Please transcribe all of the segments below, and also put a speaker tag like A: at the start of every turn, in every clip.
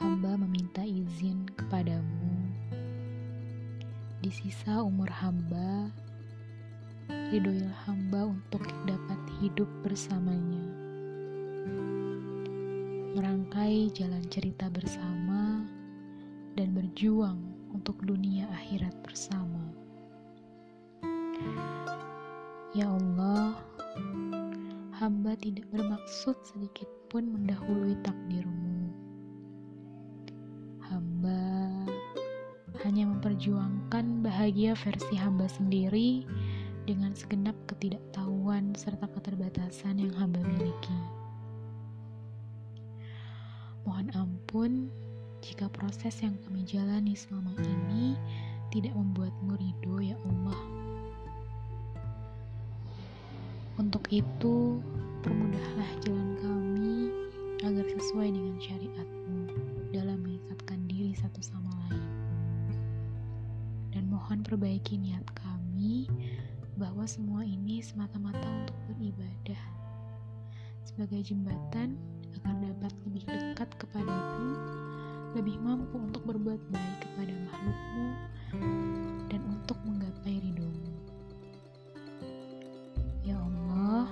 A: hamba meminta izin kepadamu di sisa umur hamba, ridhoilah hamba untuk dapat hidup bersamanya. Merangkai jalan cerita bersama dan berjuang untuk dunia akhirat bersama. Ya Allah, hamba tidak bermaksud sedikit pun mendahului takdirmu Hamba hanya memperjuangkan bahagia versi hamba sendiri dengan segenap ketidaktahuan serta keterbatasan yang hamba miliki. Mohon ampun jika proses yang kami jalani selama ini tidak membuatmu ridho ya Allah. Untuk itu, permudahlah jalan kami agar sesuai dengan syariatmu Dan mohon perbaiki niat kami bahwa semua ini semata-mata untuk beribadah sebagai jembatan agar dapat lebih dekat kepadamu, lebih mampu untuk berbuat baik kepada makhlukmu, dan untuk menggapai ridhomu. Ya Allah,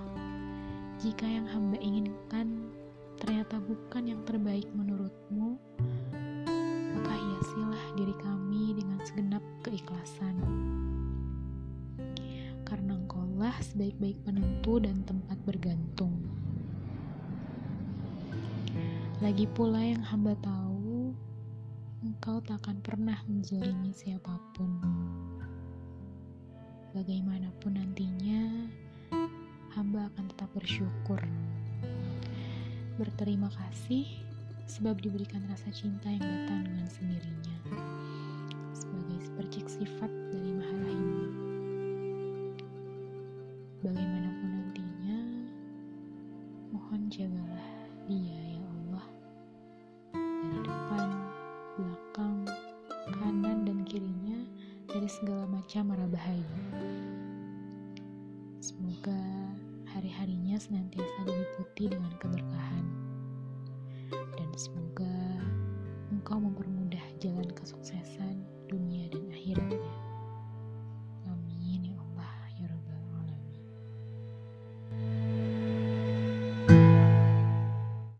A: jika yang hamba inginkan ternyata bukan yang terbaik menurutmu, maka hiasilah diri kami sebaik-baik penentu dan tempat bergantung. Lagi pula yang hamba tahu, engkau tak akan pernah menzalimi siapa pun. Bagaimanapun nantinya, hamba akan tetap bersyukur. Berterima kasih sebab diberikan rasa cinta yang datang dengan sendirinya. Sebagai sepercik sifat dari Maha mohon jagalah dia ya Allah. Dari depan, belakang, kanan dan kirinya dari segala macam mara bahaya. Semoga hari-harinya senantiasa diliputi dengan keberkahan